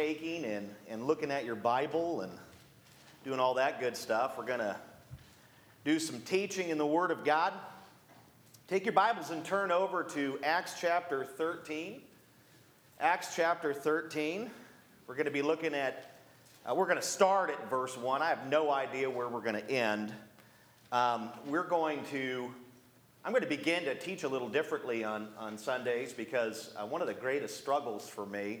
taking and, and looking at your Bible and doing all that good stuff. We're going to do some teaching in the Word of God. Take your Bibles and turn over to Acts chapter 13. Acts chapter 13. We're going to be looking at, uh, we're going to start at verse 1. I have no idea where we're going to end. Um, we're going to I'm going to begin to teach a little differently on, on Sundays because uh, one of the greatest struggles for me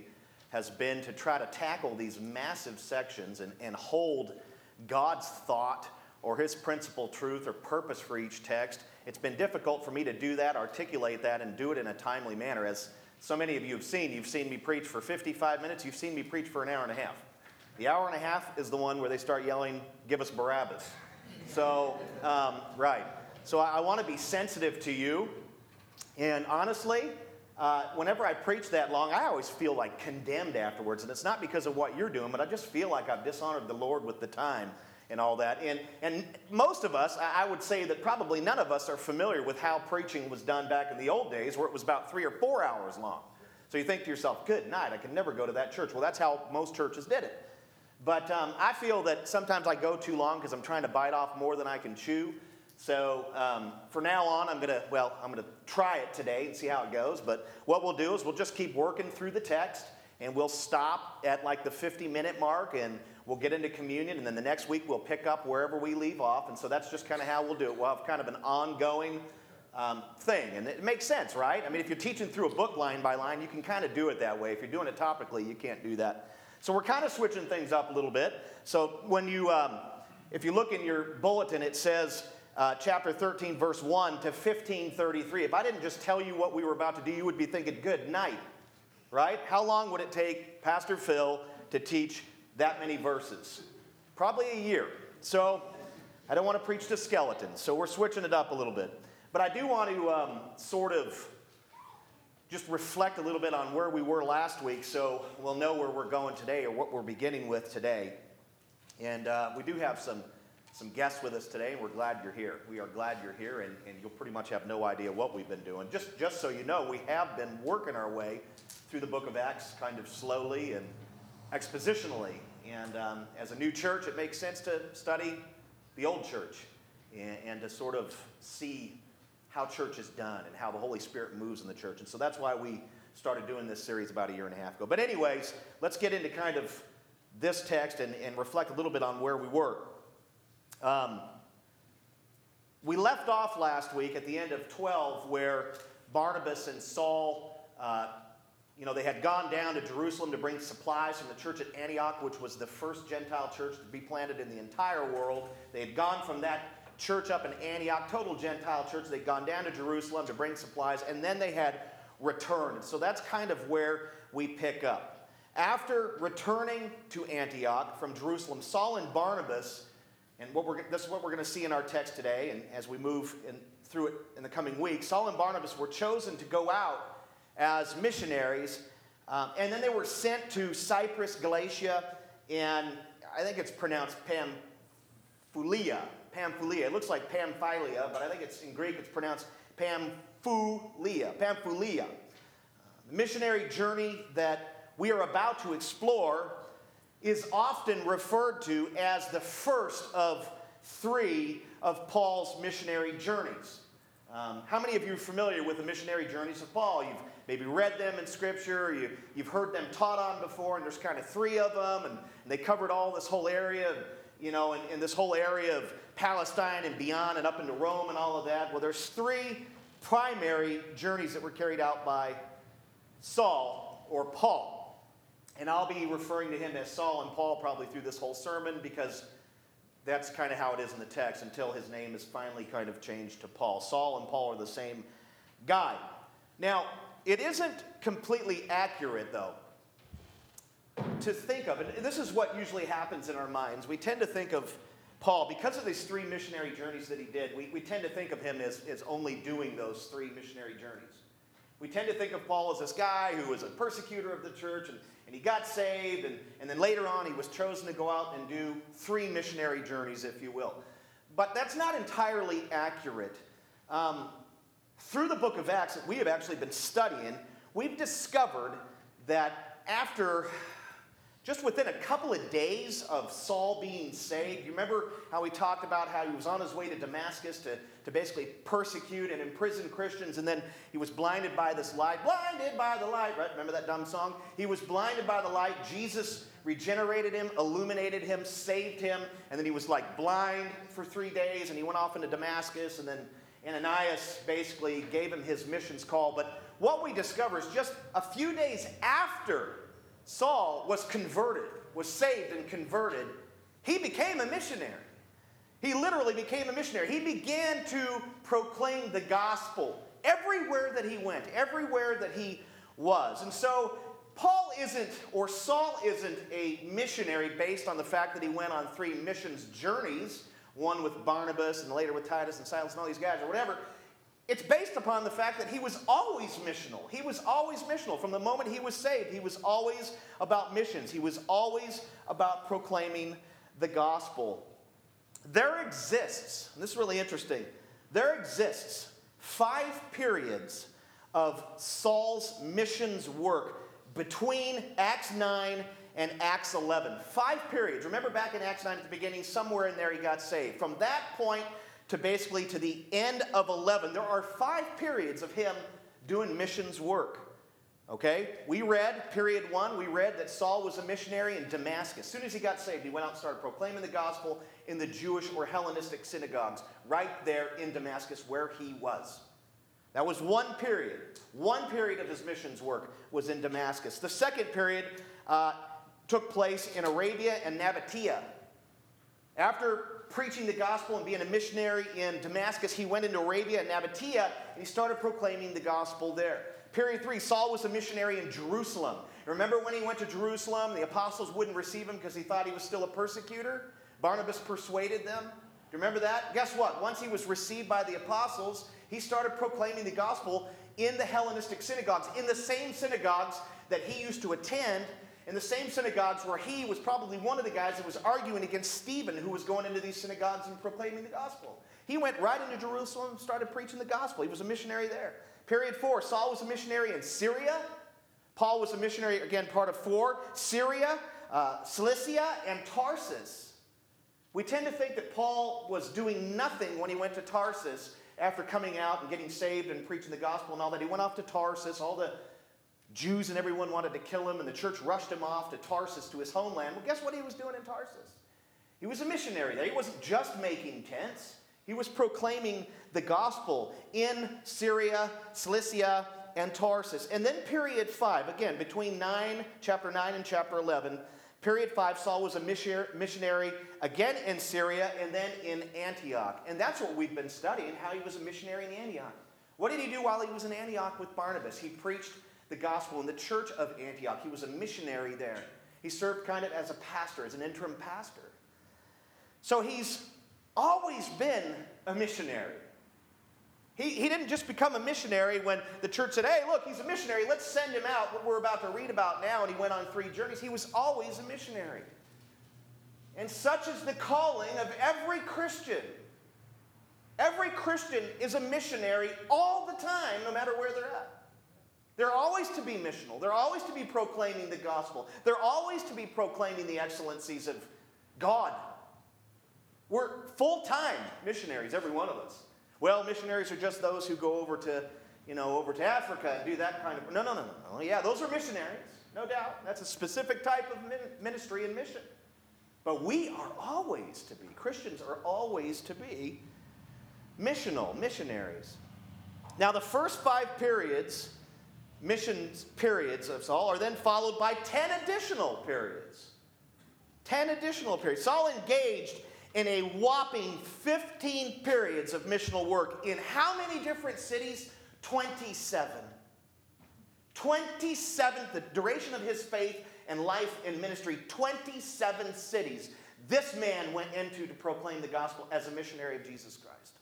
has been to try to tackle these massive sections and, and hold God's thought or his principal truth or purpose for each text. It's been difficult for me to do that, articulate that, and do it in a timely manner. As so many of you have seen, you've seen me preach for 55 minutes, you've seen me preach for an hour and a half. The hour and a half is the one where they start yelling, Give us Barabbas. So, um, right. So I, I want to be sensitive to you. And honestly, uh, whenever I preach that long, I always feel like condemned afterwards. And it's not because of what you're doing, but I just feel like I've dishonored the Lord with the time and all that. And, and most of us, I would say that probably none of us are familiar with how preaching was done back in the old days, where it was about three or four hours long. So you think to yourself, good night, I can never go to that church. Well, that's how most churches did it. But um, I feel that sometimes I go too long because I'm trying to bite off more than I can chew. So um, for now on, I'm to, well, I'm to try it today and see how it goes. But what we'll do is we'll just keep working through the text and we'll stop at like the 50 minute mark and we'll get into communion. And then the next week we'll pick up wherever we leave off. And so that's just kind of how we'll do it. We'll have kind of an ongoing um, thing. And it makes sense, right? I mean, if you're teaching through a book line by line, you can kind of do it that way. If you're doing it topically, you can't do that. So we're kind of switching things up a little bit. So when you, um, if you look in your bulletin, it says, uh, chapter 13, verse 1 to 1533. If I didn't just tell you what we were about to do, you would be thinking, good night, right? How long would it take Pastor Phil to teach that many verses? Probably a year. So I don't want to preach to skeletons, so we're switching it up a little bit. But I do want to um, sort of just reflect a little bit on where we were last week so we'll know where we're going today or what we're beginning with today. And uh, we do have some some guests with us today, and we're glad you're here. We are glad you're here, and, and you'll pretty much have no idea what we've been doing. Just, just so you know, we have been working our way through the book of Acts kind of slowly and expositionally. And um, as a new church, it makes sense to study the old church and, and to sort of see how church is done and how the Holy Spirit moves in the church. And so that's why we started doing this series about a year and a half ago. But, anyways, let's get into kind of this text and, and reflect a little bit on where we were. Um, we left off last week at the end of 12 where Barnabas and Saul, uh, you know, they had gone down to Jerusalem to bring supplies from the church at Antioch, which was the first Gentile church to be planted in the entire world. They had gone from that church up in Antioch, total Gentile church. They'd gone down to Jerusalem to bring supplies, and then they had returned. So that's kind of where we pick up. After returning to Antioch from Jerusalem, Saul and Barnabas and what we're, this is what we're going to see in our text today, and as we move in, through it in the coming weeks. Saul and Barnabas were chosen to go out as missionaries, um, and then they were sent to Cyprus, Galatia, and I think it's pronounced Pamphylia. Pamphylia. It looks like Pamphylia, but I think it's in Greek it's pronounced Pamphylia. Pamphylia. The missionary journey that we are about to explore is often referred to as the first of three of Paul's missionary journeys. Um, how many of you are familiar with the missionary journeys of Paul? You've maybe read them in Scripture, you, you've heard them taught on before, and there's kind of three of them, and, and they covered all this whole area, you know, in, this whole area of Palestine and beyond and up into Rome and all of that. Well, there's three primary journeys that were carried out by Saul or Paul. And I'll be referring to him as Saul and Paul probably through this whole sermon because that's kind of how it is in the text until his name is finally kind of changed to Paul. Saul and Paul are the same guy. Now, it isn't completely accurate, though, to think of, and this is what usually happens in our minds. We tend to think of Paul, because of these three missionary journeys that he did, we, we tend to think of him as, as only doing those three missionary journeys. We tend to think of Paul as this guy who was a persecutor of the church and and he got saved, and, and then later on he was chosen to go out and do three missionary journeys, if you will. But that's not entirely accurate. Um, through the book of Acts that we have actually been studying, we've discovered that after just within a couple of days of Saul being saved, you remember how we talked about how he was on his way to Damascus to, to basically persecute and imprison Christians, and then he was blinded by this light. Blinded by the light, right? Remember that dumb song? He was blinded by the light. Jesus regenerated him, illuminated him, saved him, and then he was like blind for three days, and he went off into Damascus, and then Ananias basically gave him his missions call. But what we discover is just a few days after Saul was converted, was saved and converted, he became a missionary. He literally became a missionary. He began to proclaim the gospel everywhere that he went, everywhere that he was. And so Paul isn't, or Saul isn't a missionary based on the fact that he went on three missions journeys, one with Barnabas and later with Titus and Silas and all these guys, or whatever. It's based upon the fact that he was always missional. He was always missional. From the moment he was saved, he was always about missions. He was always about proclaiming the gospel. There exists, and this is really interesting, there exists five periods of Saul's missions work between Acts 9 and Acts 11. Five periods. Remember back in Acts 9 at the beginning, somewhere in there he got saved. From that point to basically to the end of 11, there are five periods of him doing missions work. Okay? We read, period one, we read that Saul was a missionary in Damascus. As soon as he got saved, he went out and started proclaiming the gospel in the Jewish or Hellenistic synagogues right there in Damascus where he was. That was one period. One period of his missions work was in Damascus. The second period uh, took place in Arabia and Nabatea. After preaching the gospel and being a missionary in Damascus, he went into Arabia and Nabatea and he started proclaiming the gospel there. Period three, Saul was a missionary in Jerusalem. Remember when he went to Jerusalem, the apostles wouldn't receive him because he thought he was still a persecutor? Barnabas persuaded them. Do you remember that? Guess what? Once he was received by the apostles, he started proclaiming the gospel in the Hellenistic synagogues, in the same synagogues that he used to attend in the same synagogues where he was probably one of the guys that was arguing against Stephen, who was going into these synagogues and proclaiming the gospel. He went right into Jerusalem and started preaching the gospel. He was a missionary there. Period four Saul was a missionary in Syria. Paul was a missionary, again, part of four Syria, uh, Cilicia, and Tarsus. We tend to think that Paul was doing nothing when he went to Tarsus after coming out and getting saved and preaching the gospel and all that. He went off to Tarsus. All the Jews and everyone wanted to kill him, and the church rushed him off to Tarsus, to his homeland. Well, guess what he was doing in Tarsus? He was a missionary there. He wasn't just making tents, he was proclaiming the gospel in Syria, Cilicia, and Tarsus. And then, period five, again, between 9, chapter 9 and chapter 11, period 5, Saul was a missionary again in Syria and then in Antioch. And that's what we've been studying how he was a missionary in Antioch. What did he do while he was in Antioch with Barnabas? He preached the gospel in the church of Antioch. He was a missionary there. He served kind of as a pastor, as an interim pastor. So he's always been a missionary. He, he didn't just become a missionary when the church said, hey, look, he's a missionary, let's send him out, what we're about to read about now, and he went on three journeys. He was always a missionary. And such is the calling of every Christian. Every Christian is a missionary all the time, no matter where they're at. They're always to be missional. They're always to be proclaiming the gospel. They're always to be proclaiming the excellencies of God. We're full time missionaries, every one of us. Well, missionaries are just those who go over to, you know, over to Africa and do that kind of. No, no, no, no, no. Yeah, those are missionaries, no doubt. That's a specific type of ministry and mission. But we are always to be, Christians are always to be missional, missionaries. Now, the first five periods missions periods of Saul are then followed by 10 additional periods. 10 additional periods. Saul engaged in a whopping 15 periods of missional work in how many different cities? 27. 27, the duration of his faith and life in ministry, 27 cities this man went into to proclaim the gospel as a missionary of Jesus Christ.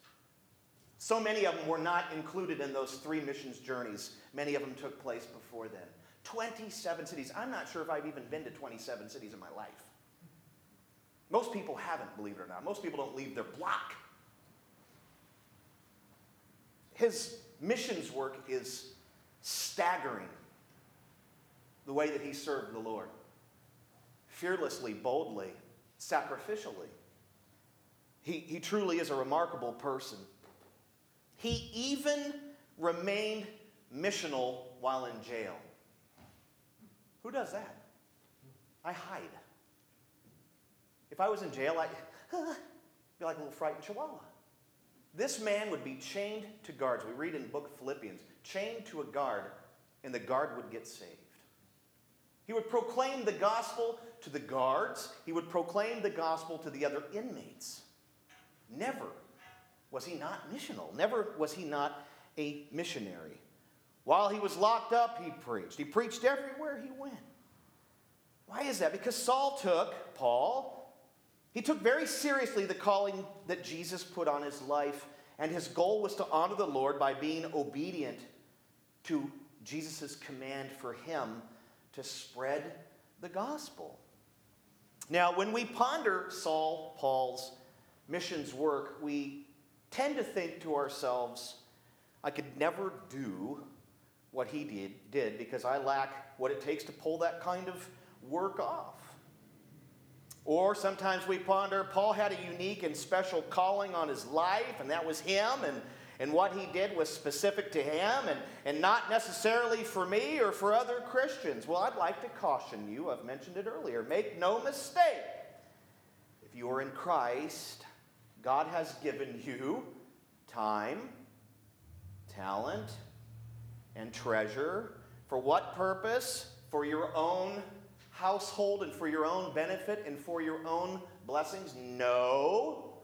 So many of them were not included in those three missions journeys. Many of them took place before then. 27 cities. I'm not sure if I've even been to 27 cities in my life. Most people haven't, believe it or not. Most people don't leave their block. His missions work is staggering the way that he served the Lord. fearlessly, boldly, sacrificially. He, he truly is a remarkable person. He even remained missional while in jail. Who does that? I hide. If I was in jail, I'd be like a little frightened chihuahua. This man would be chained to guards. We read in book Philippians, chained to a guard, and the guard would get saved. He would proclaim the gospel to the guards, he would proclaim the gospel to the other inmates. Never was he not missional, never was he not a missionary. While he was locked up, he preached. He preached everywhere he went. Why is that? Because Saul took, Paul, he took very seriously the calling that Jesus put on his life, and his goal was to honor the Lord by being obedient to Jesus' command for him to spread the gospel. Now, when we ponder Saul, Paul's missions work, we tend to think to ourselves, I could never do what he did, did because I lack what it takes to pull that kind of work off. Or sometimes we ponder, Paul had a unique and special calling on his life, and that was him, and, and what he did was specific to him and, and not necessarily for me or for other Christians. Well, I'd like to caution you, I've mentioned it earlier, make no mistake. If you are in Christ, God has given you time, talent, and treasure. For what purpose? For your own household and for your own benefit and for your own blessings? No.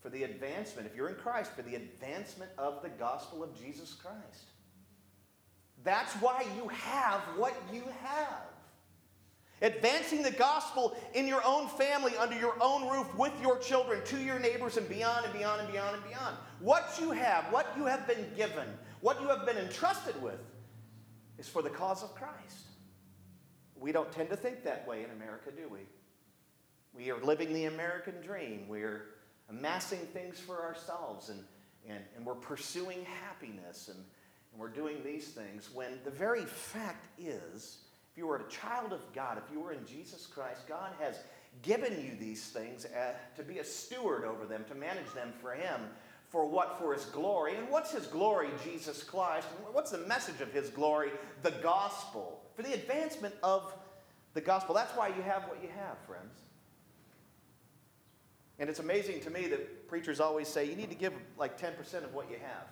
For the advancement, if you're in Christ, for the advancement of the gospel of Jesus Christ. That's why you have what you have. Advancing the gospel in your own family, under your own roof, with your children, to your neighbors, and beyond and beyond and beyond and beyond. What you have, what you have been given, what you have been entrusted with, is for the cause of Christ. We don't tend to think that way in America, do we? We are living the American dream. We're amassing things for ourselves and, and, and we're pursuing happiness and, and we're doing these things when the very fact is if you are a child of God, if you are in Jesus Christ, God has given you these things uh, to be a steward over them, to manage them for Him. For what? For His glory. And what's His glory? Jesus Christ. And what's the message of His glory? The gospel. For the advancement of the gospel. That's why you have what you have, friends. And it's amazing to me that preachers always say you need to give like 10% of what you have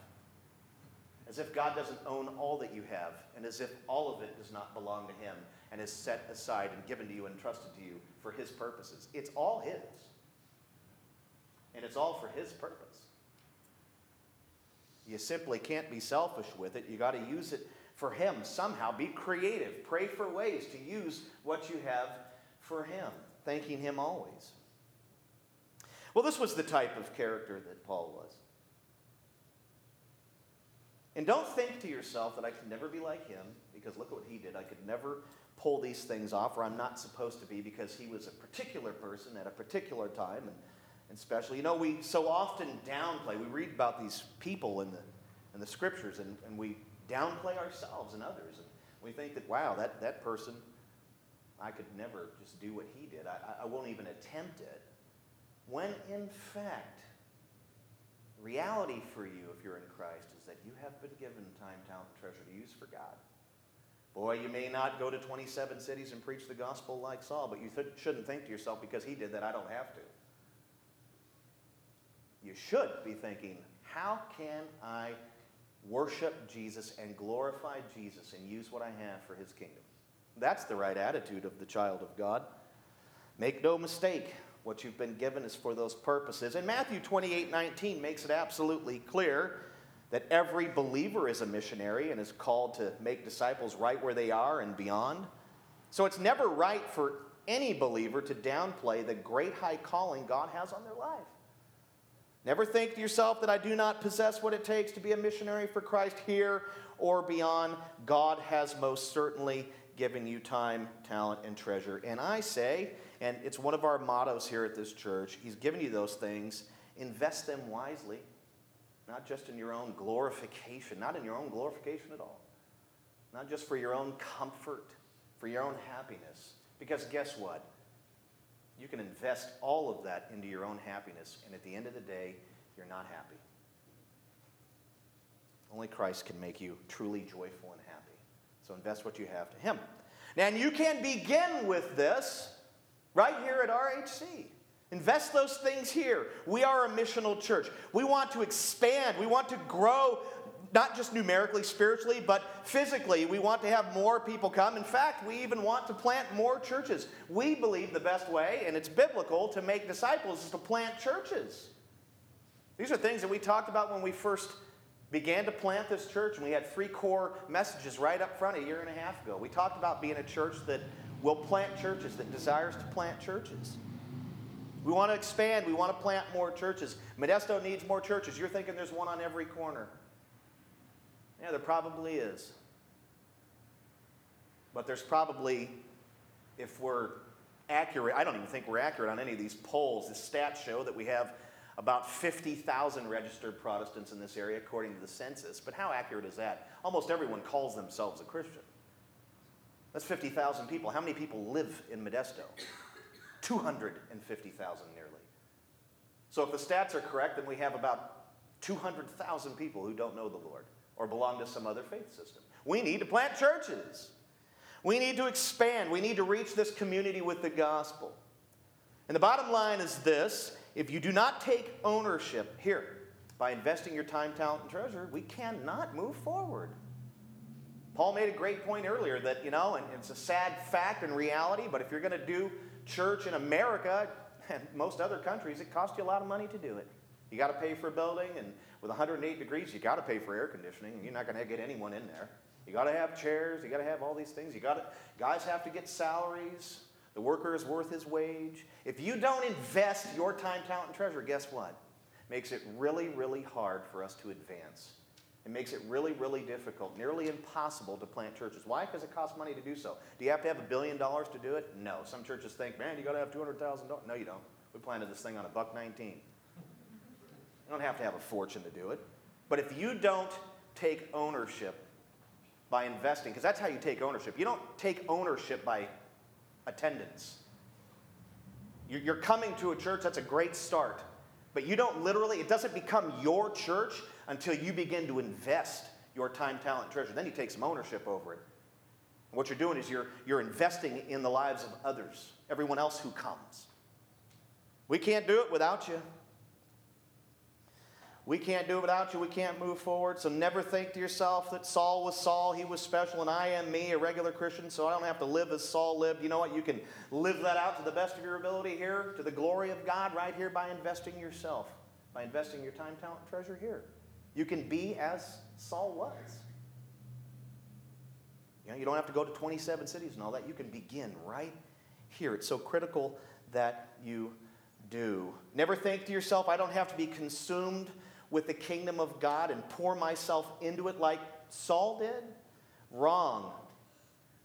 as if God doesn't own all that you have, and as if all of it does not belong to Him and is set aside and given to you and trusted to you for His purposes. It's all His, and it's all for His purpose. You simply can't be selfish with it. You got to use it for Him somehow. Be creative. Pray for ways to use what you have for Him, thanking Him always. Well, this was the type of character that Paul was. And don't think to yourself that I can never be like him because look at what he did. I could never pull these things off, or I'm not supposed to be because he was a particular person at a particular time and, and special. You know, we so often downplay. We read about these people in the, in the scriptures and, and we downplay ourselves and others. And we think that, wow, that, that person, I could never just do what he did. I, I won't even attempt it. When in fact, reality for you, if you're in Christ, is that you have been given time, talent, and treasure to use for God. Boy, you may not go to 27 cities and preach the gospel like Saul, but you th- shouldn't think to yourself, because he did that, I don't have to. You should be thinking, how can I worship Jesus and glorify Jesus and use what I have for his kingdom? That's the right attitude of the child of God. Make no mistake, what you've been given is for those purposes. And Matthew 28 19 makes it absolutely clear that every believer is a missionary and is called to make disciples right where they are and beyond. So it's never right for any believer to downplay the great high calling God has on their life. Never think to yourself that I do not possess what it takes to be a missionary for Christ here or beyond. God has most certainly given you time, talent, and treasure. And I say, and it's one of our mottos here at this church. He's given you those things. Invest them wisely, not just in your own glorification, not in your own glorification at all, not just for your own comfort, for your own happiness, Because guess what? You can invest all of that into your own happiness, and at the end of the day, you're not happy. Only Christ can make you truly joyful and happy. So invest what you have to Him. And you can begin with this right here at RHC. Invest those things here. We are a missional church. We want to expand, we want to grow not just numerically, spiritually, but physically. We want to have more people come. In fact, we even want to plant more churches. We believe the best way, and it's biblical, to make disciples is to plant churches. These are things that we talked about when we first began to plant this church, and we had three core messages right up front a year and a half ago. We talked about being a church that will plant churches, that desires to plant churches. We want to expand. We want to plant more churches. Modesto needs more churches. You're thinking there's one on every corner. Yeah, there probably is. But there's probably, if we're accurate, I don't even think we're accurate on any of these polls. The stats show that we have about 50,000 registered Protestants in this area, according to the census. But how accurate is that? Almost everyone calls themselves a Christian. That's 50,000 people. How many people live in Modesto? 250,000 nearly. So if the stats are correct, then we have about 200,000 people who don't know the Lord or belong to some other faith system. We need to plant churches. We need to expand. We need to reach this community with the gospel. And the bottom line is this if you do not take ownership here by investing your time, talent, and treasure, we cannot move forward. Paul made a great point earlier that, you know, and it's a sad fact and reality, but if you're going to do church in America and most other countries, it costs you a lot of money to do it. You got to pay for a building, and with 108 degrees, you got to pay for air conditioning. You're not going to get anyone in there. You got to have chairs. You got to have all these things. You got to guys have to get salaries. The worker is worth his wage. If you don't invest your time, talent, and treasure, guess what? Makes it really, really hard for us to advance. It makes it really, really difficult, nearly impossible to plant churches. Why? Because it costs money to do so. Do you have to have a billion dollars to do it? No. Some churches think, man, you got to have $200,000. No, you don't. We planted this thing on a buck 19. You don't have to have a fortune to do it. But if you don't take ownership by investing, because that's how you take ownership, you don't take ownership by attendance. You're coming to a church, that's a great start. But you don't literally, it doesn't become your church until you begin to invest your time, talent, treasure. Then you take some ownership over it. And what you're doing is you're, you're investing in the lives of others, everyone else who comes. We can't do it without you. We can't do it without you. We can't move forward. So never think to yourself that Saul was Saul, he was special, and I am me, a regular Christian, so I don't have to live as Saul lived. You know what? You can live that out to the best of your ability here, to the glory of God, right here by investing yourself, by investing your time, talent, treasure here. You can be as Saul was. You know, you don't have to go to 27 cities and all that. You can begin right here. It's so critical that you do. Never think to yourself, I don't have to be consumed with the kingdom of God and pour myself into it like Saul did? Wrong.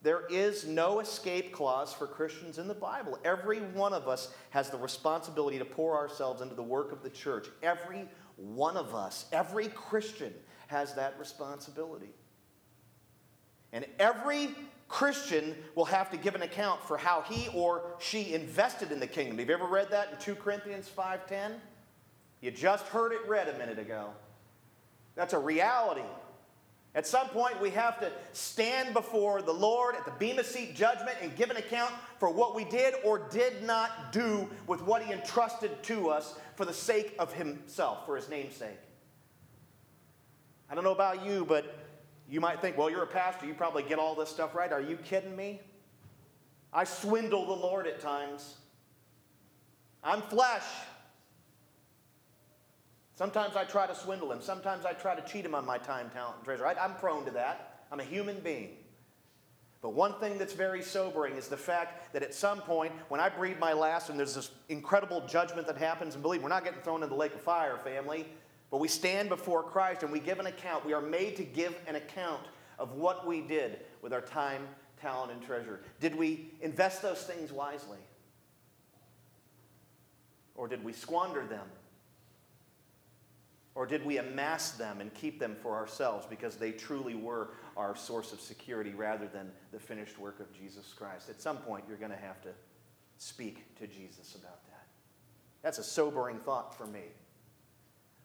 There is no escape clause for Christians in the Bible. Every one of us has the responsibility to pour ourselves into the work of the church. Every one of us, every Christian has that responsibility. And every Christian will have to give an account for how he or she invested in the kingdom. Have you ever read that in 2 Corinthians 5:10? You just heard it read a minute ago. That's a reality. At some point, we have to stand before the Lord at the Bema Seat judgment and give an account for what we did or did not do with what He entrusted to us for the sake of Himself, for His name's sake. I don't know about you, but you might think, well, you're a pastor, you probably get all this stuff right. Are you kidding me? I swindle the Lord at times. I'm flesh. Sometimes I try to swindle him. Sometimes I try to cheat him on my time, talent, and treasure. I, I'm prone to that. I'm a human being. But one thing that's very sobering is the fact that at some point, when I breathe my last and there's this incredible judgment that happens, and believe we're not getting thrown in the lake of fire, family, but we stand before Christ and we give an account. We are made to give an account of what we did with our time, talent, and treasure. Did we invest those things wisely? Or did we squander them Or did we amass them and keep them for ourselves because they truly were our source of security rather than the finished work of Jesus Christ? At some point, you're going to have to speak to Jesus about that. That's a sobering thought for me.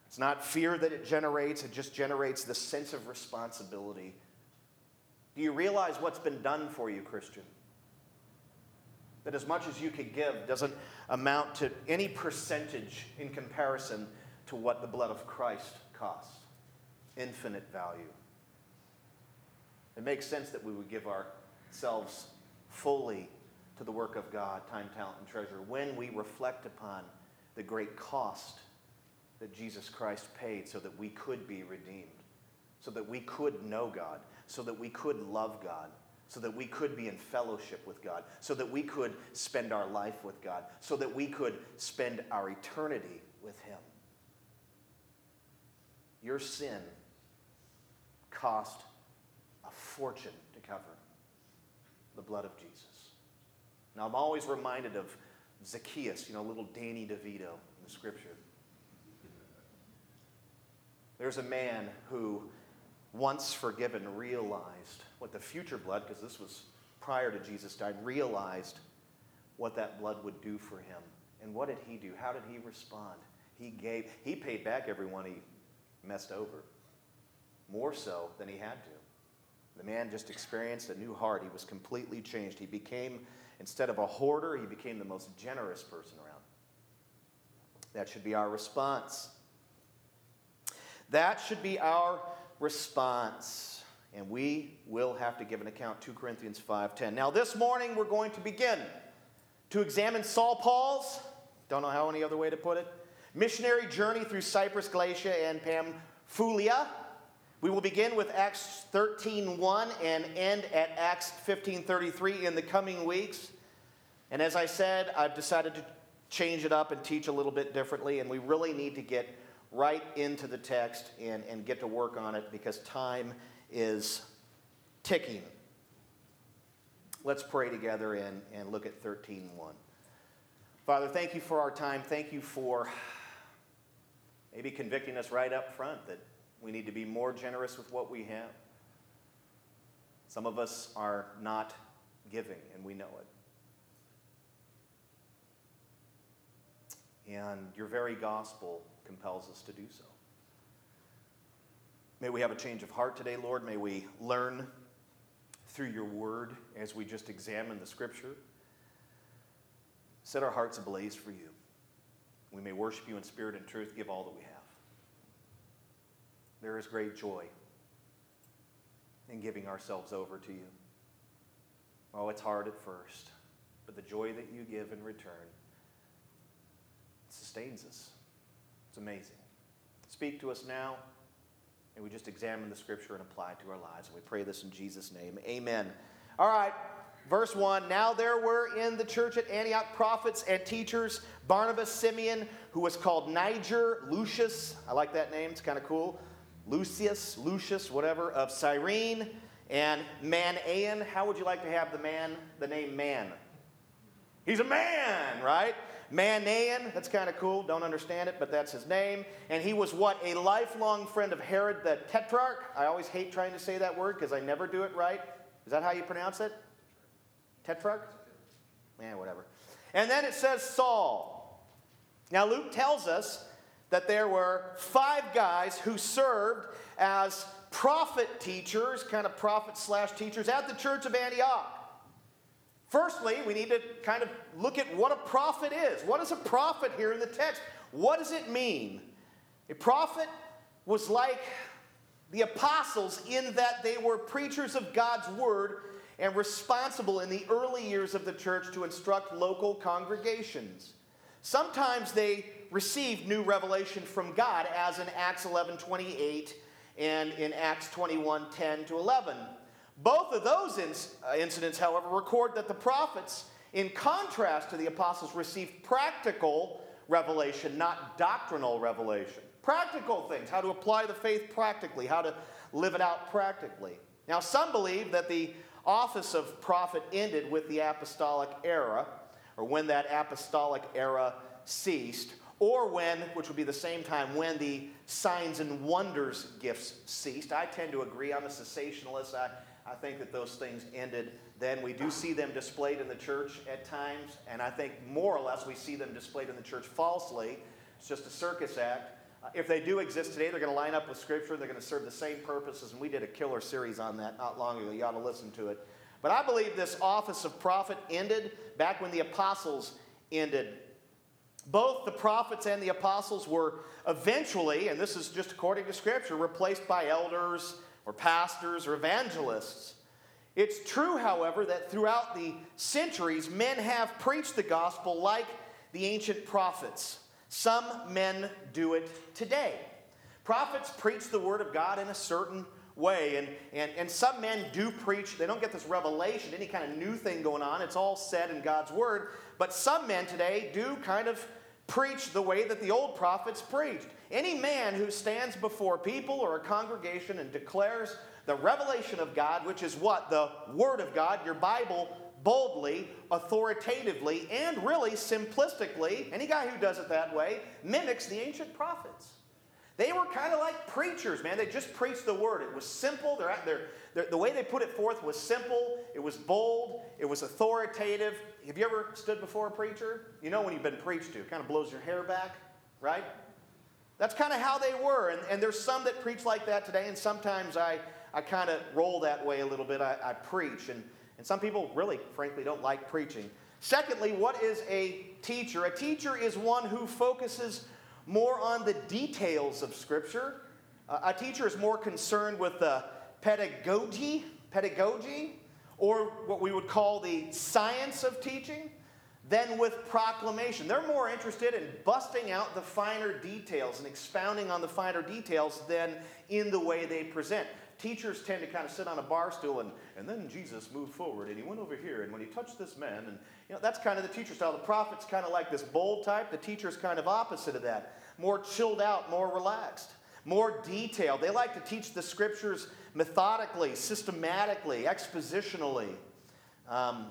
It's not fear that it generates, it just generates the sense of responsibility. Do you realize what's been done for you, Christian? That as much as you could give doesn't amount to any percentage in comparison to what the blood of Christ costs. Infinite value. It makes sense that we would give ourselves fully to the work of God, time, talent, and treasure, when we reflect upon the great cost that Jesus Christ paid so that we could be redeemed, so that we could know God, so that we could love God, so that we could be in fellowship with God, so that we could spend our life with God, so that we could spend our eternity with Him. Your sin cost a fortune to cover the blood of Jesus. Now, I'm always reminded of Zacchaeus, you know, little Danny DeVito in the scripture. There's a man who, once forgiven, realized what the future blood, because this was prior to Jesus died, realized what that blood would do for him. And what did he do? How did he respond? He gave, he paid back everyone he messed over, more so than he had to. The man just experienced a new heart. He was completely changed. He became, instead of a hoarder, he became the most generous person around. That should be our response. That should be our response. And we will have to give an account 2 Corinthians 5:10. Now this morning we're going to begin to examine Saul Paul's, don't know how any other way to put it, missionary journey through Cyprus, Galatia, and Pamphylia. We will begin with Acts 13:1 and end at Acts 15:33 in the coming weeks. And as I said, I've decided to change it up and teach a little bit differently, and we really need to get right into the text and, and get to work on it because time is ticking. Let's pray together and, and look at 13.1. Father, thank you for our time. Thank you for maybe convicting us right up front that we need to be more generous with what we have. Some of us are not giving, and we know it. And your very gospel compels us to do so. May we have a change of heart today, Lord. May we learn through your word as we just examine the scripture. Set our hearts ablaze for you. We may worship you in spirit and truth, give all that we have. There is great joy in giving ourselves over to you. Oh, it's hard at first, but the joy that you give in return sustains us. It's amazing. Speak to us now, and we just examine the scripture and apply it to our lives. And we pray this in Jesus' name. Amen. All right, verse 1 Now there were in the church at Antioch prophets and teachers Barnabas, Simeon, who was called Niger, Lucius, I like that name, it's kind of cool. Lucius, Lucius, whatever, of Cyrene, and Manaen. How would you like to have the man, the name Man? He's a man, right? Manaen, that's kind of cool. Don't understand it, but that's his name. And he was what? A lifelong friend of Herod the Tetrarch. I always hate trying to say that word because I never do it right. Is that how you pronounce it? Tetrarch? Man, whatever. And then it says Saul. Now, Luke tells us that there were five guys who served as prophet teachers, kind of prophet slash teachers, at the church of Antioch. Firstly, we need to kind of look at what a prophet is. What is a prophet here in the text? What does it mean? A prophet was like the apostles in that they were preachers of God's word and responsible in the early years of the church to instruct local congregations. Sometimes they received new revelation from God, as in Acts 11 28 and in Acts 21 10 to 11. Both of those uh, incidents, however, record that the prophets, in contrast to the apostles, received practical revelation, not doctrinal revelation. Practical things, how to apply the faith practically, how to live it out practically. Now, some believe that the office of prophet ended with the apostolic era, or when that apostolic era ceased, or when, which would be the same time, when the signs and wonders gifts ceased. I tend to agree. I'm a cessationalist. I, I think that those things ended then. We do see them displayed in the church at times, and I think more or less we see them displayed in the church falsely. It's just a circus act. Uh, if they do exist today, they're going to line up with Scripture. They're going to serve the same purposes, and we did a killer series on that not long ago. You ought to listen to it. But I believe this office of prophet ended back when the apostles ended. Both the prophets and the apostles were eventually, and this is just according to Scripture, replaced by elders or pastors or evangelists. It's true, however, that throughout the centuries, men have preached the gospel like the ancient prophets. Some men do it today. Prophets preach the word of God in a certain way, and, and, and some men do preach, they don't get this revelation, any kind of new thing going on. It's all said in God's word. But some men today do kind of preach the way that the old prophets preached. Any man who stands before people or a congregation and declares the revelation of God, which is what? The Word of God, your Bible, boldly, authoritatively, and really simplistically, any guy who does it that way mimics the ancient prophets. They were kind of like preachers, man. They just preached the word. It was simple. They're, they're, they're, the way they put it forth was simple, it was bold, it was authoritative. Have you ever stood before a preacher? You know when you've been preached to, it kind of blows your hair back, right? That's kind of how they were. And, and there's some that preach like that today, and sometimes I, I kind of roll that way a little bit. I, I preach. And and some people really, frankly, don't like preaching. Secondly, what is a teacher? A teacher is one who focuses more on the details of Scripture. Uh, a teacher is more concerned with the pedagogy, pedagogy, or what we would call the science of teaching, than with proclamation. They're more interested in busting out the finer details and expounding on the finer details than in the way they present teachers tend to kind of sit on a bar stool and, and then Jesus moved forward and he went over here and when he touched this man and you know that's kind of the teacher style. The prophet's kind of like this bold type. The teacher's kind of opposite of that. More chilled out, more relaxed, more detailed. They like to teach the scriptures methodically, systematically, expositionally. Um,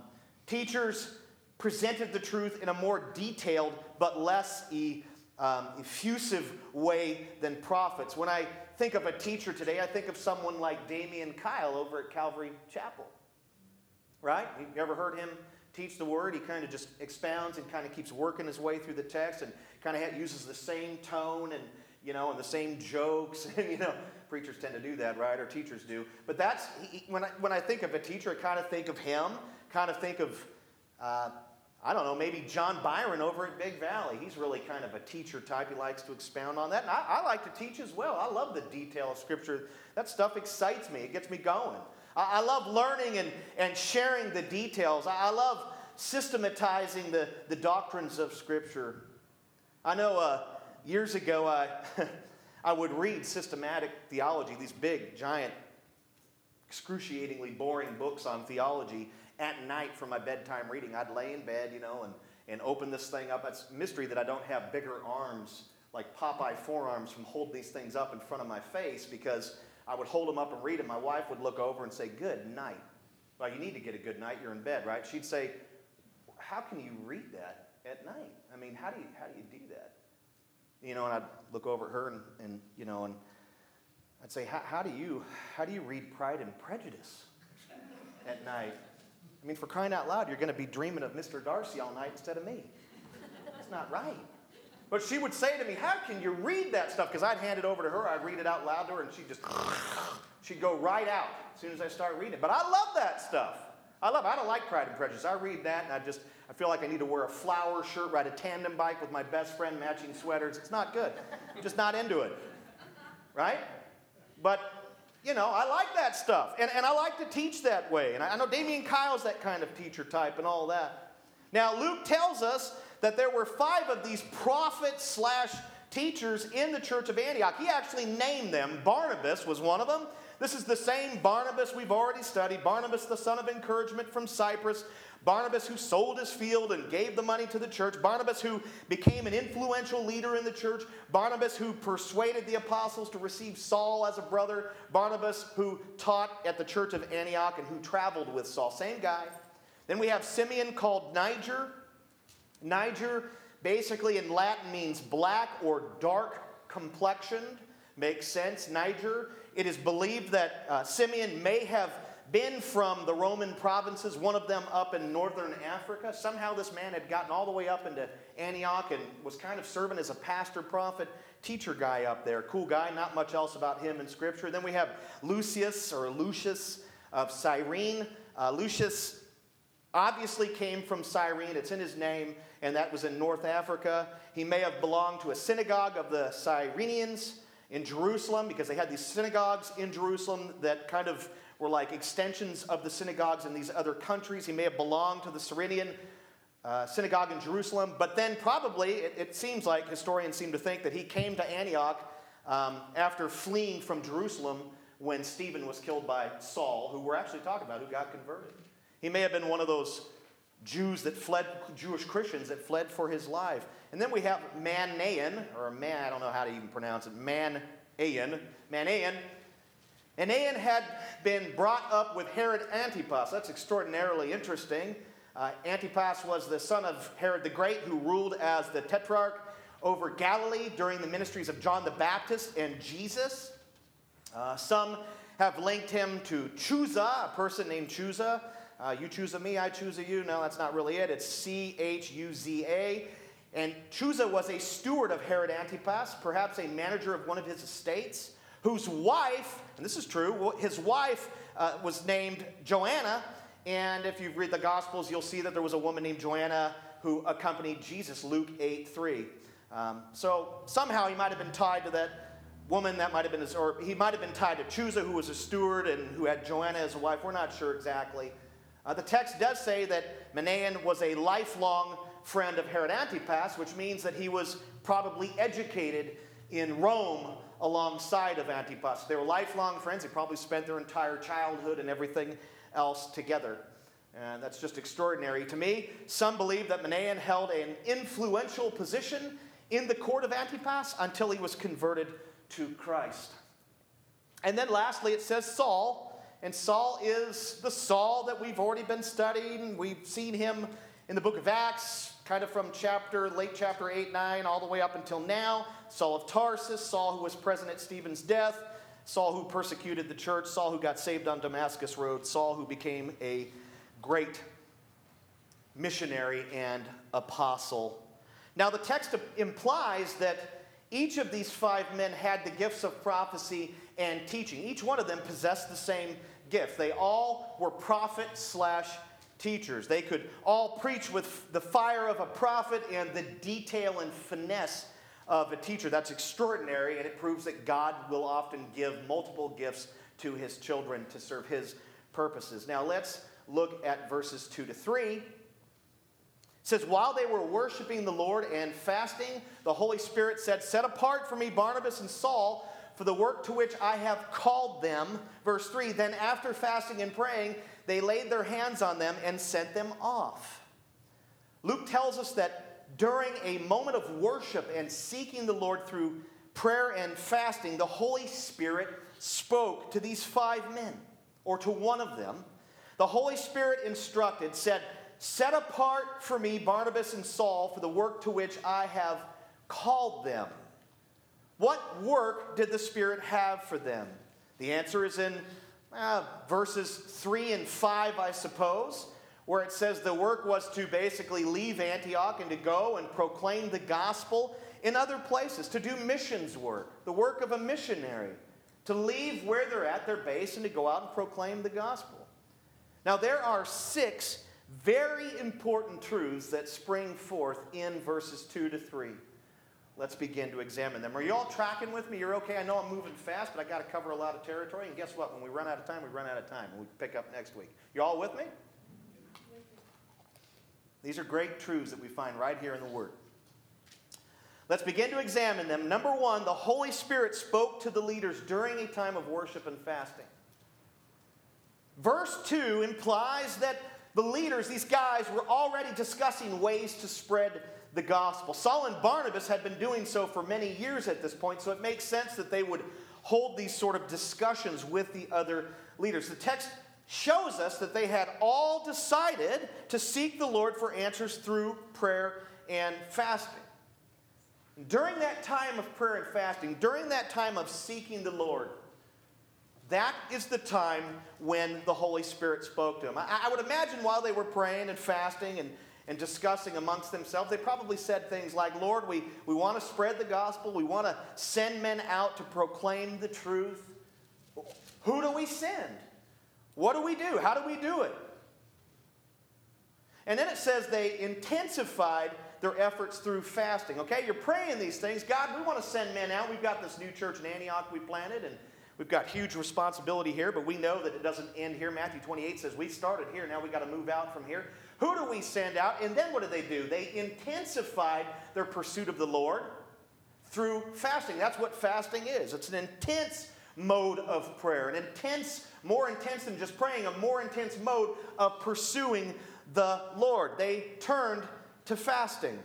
teachers presented the truth in a more detailed but less e, um, effusive way than prophets. When I think of a teacher today, I think of someone like Damian Kyle over at Calvary Chapel. Right? You ever heard him teach the word? He kind of just expounds and kind of keeps working his way through the text and kind of uses the same tone and you know, and the same jokes. And, you know, preachers tend to do that, right? Or teachers do. But that's he, when I when I think of a teacher, I kind of think of him. Kind of think of uh, I don't know, maybe John Byron over at Big Valley. He's really kind of a teacher type. He likes to expound on that. And I, I, like to teach as well. I love the detail of Scripture. That stuff excites me, it gets me going. I, I love learning and, and sharing the details. I, I love systematizing the, the doctrines of Scripture. I know uh, years ago I, I would read systematic theology, these big, giant, excruciatingly boring books on theology at night for my bedtime reading. I'd lay in bed, you know, and, and open this thing up. It's mystery that I don't have bigger arms like Popeye forearms from holding these things up in front of my face because I would hold them up and read them. My wife would look over and say, Good night. Well, you need to get a good night. You're in bed, right? She'd say, How can you read that at night? I mean, how do you, how do, you do that? You know, and I'd look over at her and, and you know, and I'd say, how, do you, how do you read Pride and Prejudice at night? I mean, for crying out loud, you're going to be dreaming of Mr. Darcy all night instead of me. That's not right. But she would say to me, How can you read that stuff? Because I'd hand it over to her, I'd read it out loud to her, and she'd just, she'd go right out as soon as I start reading it. But I love that stuff. I love it. I don't like Pride and Prejudice. I read that, and I just, I feel like I need to wear a flower shirt, ride a tandem bike with my best friend, matching sweaters. It's not good. I'm just not into it. Right? But you know, I like that stuff. And, and I like to teach that way. And I, I know Damian Kyle's that kind of teacher type and all that. Now, Luke tells us that there were five of these prophets slash teachers in the church of Antioch. He actually named them. Barnabas was one of them. This is the same Barnabas we've already studied. Barnabas, the son of encouragement from Cyprus. Barnabas, who sold his field and gave the money to the church. Barnabas, who became an influential leader in the church. Barnabas, who persuaded the apostles to receive Saul as a brother. Barnabas, who taught at the church of Antioch and who traveled with Saul. Same guy. Then we have Simeon called Niger. Niger basically in Latin means black or dark complexioned. Makes sense. Niger. It is believed that uh, Simeon may have been from the Roman provinces, one of them up in northern Africa. Somehow this man had gotten all the way up into Antioch and was kind of serving as a pastor, prophet, teacher guy up there. Cool guy, not much else about him in Scripture. Then we have Lucius or Lucius of Cyrene. Uh, Lucius obviously came from Cyrene, it's in his name, and that was in North Africa. He may have belonged to a synagogue of the Cyrenians in Jerusalem because they had these synagogues in Jerusalem that kind of were like extensions of the synagogues in these other countries. He may have belonged to the Cyrenian uh, synagogue in Jerusalem, but then probably it, it, seems like historians seem to think that he came to Antioch um, after fleeing from Jerusalem when Stephen was killed by Saul, who we're actually talking about, who got converted. He may have been one of those Jews that fled, Jewish Christians that fled for his life. And then we have Manaen, or man, I don't know how to even pronounce it, Manaen. Manaen. Manaen had been brought up with Herod Antipas. That's extraordinarily interesting. Uh, Antipas was the son of Herod the Great, who ruled as the tetrarch over Galilee during the ministries of John the Baptist and Jesus. Uh, some have linked him to Chuza, a person named Chuza. Uh, you choose a me, I choose a you. No, that's not really it. It's C H U Z A. And Chuza was a steward of Herod Antipas, perhaps a manager of one of his estates, whose wife, and this is true, his wife uh, was named Joanna. And if you read the Gospels, you'll see that there was a woman named Joanna who accompanied Jesus, Luke 8 3. Um, so somehow he might have been tied to that woman that might have been his, or he might have been tied to Chuza, who was a steward and who had Joanna as a wife. We're not sure exactly. Uh, the text does say that Manaen was a lifelong friend of Herod Antipas, which means that he was probably educated in Rome alongside of Antipas. They were lifelong friends. They probably spent their entire childhood and everything else together. And that's just extraordinary to me. Some believe that Manaen held an influential position in the court of Antipas until he was converted to Christ. And then lastly, it says Saul and Saul is the Saul that we've already been studying. We've seen him in the book of Acts, kind of from chapter, late chapter 8, 9, all the way up until now. Saul of Tarsus, Saul who was present at Stephen's death, Saul who persecuted the church, Saul who got saved on Damascus Road, Saul who became a great missionary and apostle. Now, the text implies that each of these five men had the gifts of prophecy and teaching. Each one of them possessed the same gift. They all were prophet slash teachers. They could all preach with the fire of a prophet and the detail and finesse of a teacher. That's extraordinary, and it proves that God will often give multiple gifts to his children to serve his purposes. Now let's look at verses 2 to 3. It says, While they were worshiping the Lord and fasting, the Holy Spirit said, Set apart for me Barnabas and Saul for the work to which I have called them. Verse 3 Then after fasting and praying, they laid their hands on them and sent them off. Luke tells us that during a moment of worship and seeking the Lord through prayer and fasting, the Holy Spirit spoke to these five men, or to one of them. The Holy Spirit instructed, said, Set apart for me Barnabas and Saul for the work to which I have called them. What work did the Spirit have for them? The answer is in uh, verses 3 and 5, I suppose, where it says the work was to basically leave Antioch and to go and proclaim the gospel in other places, to do missions work, the work of a missionary, to leave where they're at, their base, and to go out and proclaim the gospel. Now, there are six very important truths that spring forth in verses 2 to 3 let's begin to examine them. Are you all tracking with me? You're okay? I know I'm moving fast, but I got to cover a lot of territory. And guess what? When we run out of time, we run out of time. and We pick up next week. You all with me? These are great truths that we find right here in the Word. Let's begin to examine them. Number one, the Holy Spirit spoke to the leaders during a time of worship and fasting. Verse 2 implies that the leaders, these guys, were already discussing ways to spread the gospel. Saul and Barnabas had been doing so for many years at this point, so it makes sense that they would hold these sort of discussions with the other leaders. The text shows us that they had all decided to seek the Lord for answers through prayer and fasting. During that time of prayer and fasting, during that time of seeking the Lord, that is the time when the Holy Spirit spoke to them. I, I would imagine while they were praying and fasting and, and discussing amongst themselves, they probably said things like, Lord, we, we want to spread the gospel. We want to send men out to proclaim the truth. Who do we send? What do we do? How do we do it? And then it says they intensified their efforts through fasting. Okay, you're praying these things. God, we want to send men out. We've got this new church in Antioch we planted, and we've got huge responsibility here, but we know that it doesn't end here. Matthew 28 says, We started here, now we got to move out from here. Who do we send out? And then what do they do? They intensified their pursuit of the Lord through fasting. That's what fasting is. It's an intense mode of prayer, an intense, more intense than just praying, a more intense mode of pursuing the Lord. They turned to fasting.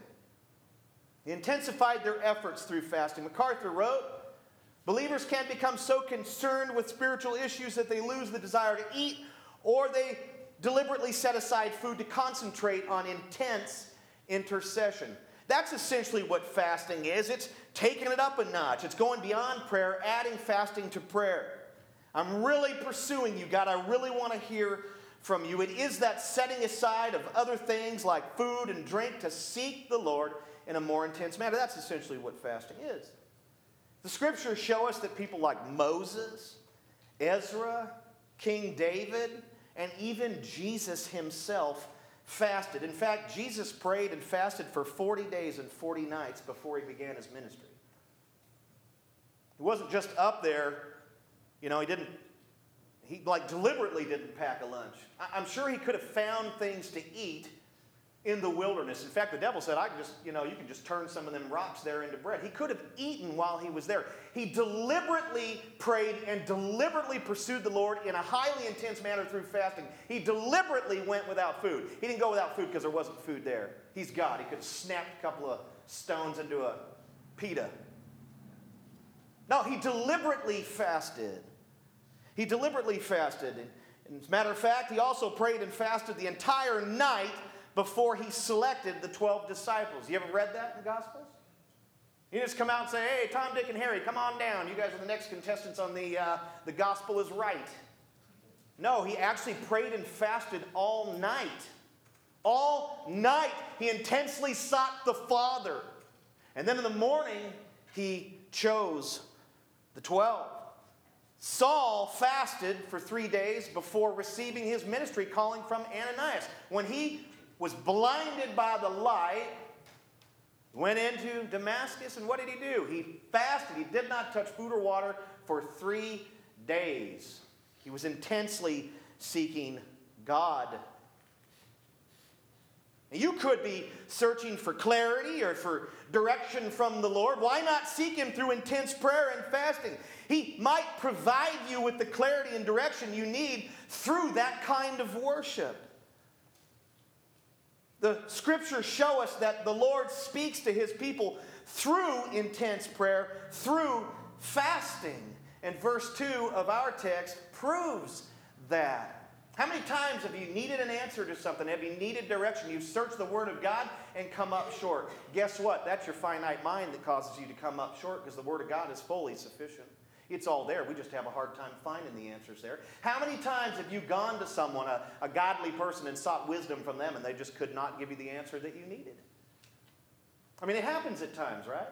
They intensified their efforts through fasting. MacArthur wrote Believers can't become so concerned with spiritual issues that they lose the desire to eat, or they deliberately set aside food to concentrate on intense intercession. That's essentially what fasting is. It's taking it up a notch, it's going beyond prayer, adding fasting to prayer. I'm really pursuing you, God. I really want to hear from you. It is that setting aside of other things like food and drink to seek the Lord in a more intense manner. That's essentially what fasting is. The scriptures show us that people like Moses, Ezra, King David, and even Jesus himself fasted. In fact, Jesus prayed and fasted for 40 days and 40 nights before he began his ministry. He wasn't just up there, you know, he didn't he like deliberately didn't pack a lunch. I'm sure he could have found things to eat in the wilderness. In fact, the devil said, I can just, you know, you can just turn some of them rocks there into bread. He could have eaten while he was there. He deliberately prayed and deliberately pursued the Lord in a highly intense manner through fasting. He deliberately went without food. He didn't go without food because there wasn't food there. He's God. He could have snapped a couple of stones into a pita. No, he deliberately fasted. He deliberately fasted. And as a matter of fact, he also prayed and fasted the entire night before he selected the 12 disciples. You ever read that in the Gospels? You just come out and say, hey, Tom, Dick, and Harry, come on down. You guys are the next contestants on the, uh, the Gospel is Right. No, he actually prayed and fasted all night. All night, he intensely sought the Father. And then in the morning, he chose the 12. Saul fasted for three days before receiving his ministry calling from Ananias. When he was blinded by the light, went into Damascus, and what did he do? He fasted. He did not touch food or water for three days. He was intensely seeking God. You could be searching for clarity or for direction from the Lord. Why not seek Him through intense prayer and fasting? He might provide you with the clarity and direction you need through that kind of worship. The scriptures show us that the Lord speaks to His people through intense prayer, through fasting. And verse 2 of our text proves that. How many times have you needed an answer to something? Have you needed direction? You've searched the Word of God and come up short. Guess what? That's your finite mind that causes you to come up short because the Word of God is fully sufficient. It's all there. We just have a hard time finding the answers there. How many times have you gone to someone, a, a godly person, and sought wisdom from them and they just could not give you the answer that you needed? I mean, it happens at times, right?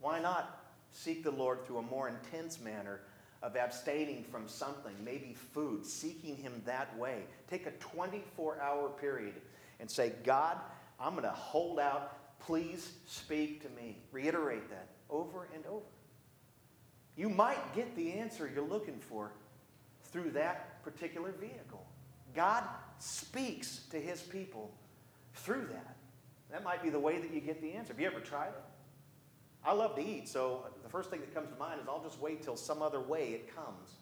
Why not seek the Lord through a more intense manner of abstaining from something, maybe food, seeking Him that way. Take a 24 hour period and say, God, I'm going to hold out. Please speak to me. Reiterate that over and over. You might get the answer you're looking for through that particular vehicle. God speaks to His people through that. That might be the way that you get the answer. Have you ever tried it? I love to eat, so the first thing that comes to mind is I'll just wait till some other way it comes.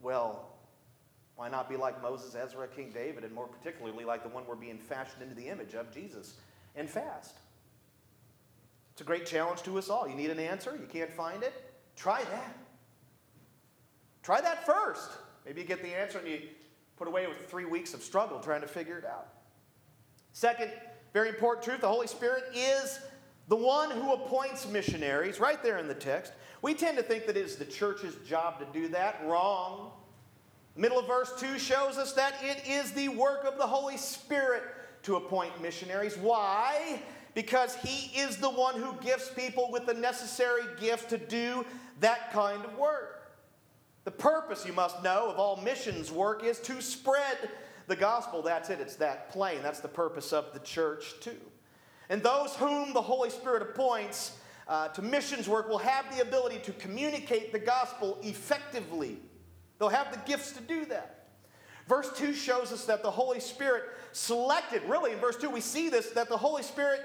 Well, why not be like Moses, Ezra, King David, and more particularly like the one we're being fashioned into the image of, Jesus, and fast? It's a great challenge to us all. You need an answer, you can't find it? Try that. Try that first. Maybe you get the answer and you put away with three weeks of struggle trying to figure it out. Second, very important truth the Holy Spirit is the one who appoints missionaries, right there in the text. We tend to think that it is the church's job to do that. Wrong. Middle of verse 2 shows us that it is the work of the Holy Spirit to appoint missionaries. Why? Because He is the one who gifts people with the necessary gift to do that kind of work. The purpose, you must know, of all missions work is to spread the gospel. That's it, it's that plain. That's the purpose of the church, too. And those whom the Holy Spirit appoints uh, to missions work will have the ability to communicate the gospel effectively. They'll have the gifts to do that. Verse 2 shows us that the Holy Spirit selected, really, in verse 2, we see this that the Holy Spirit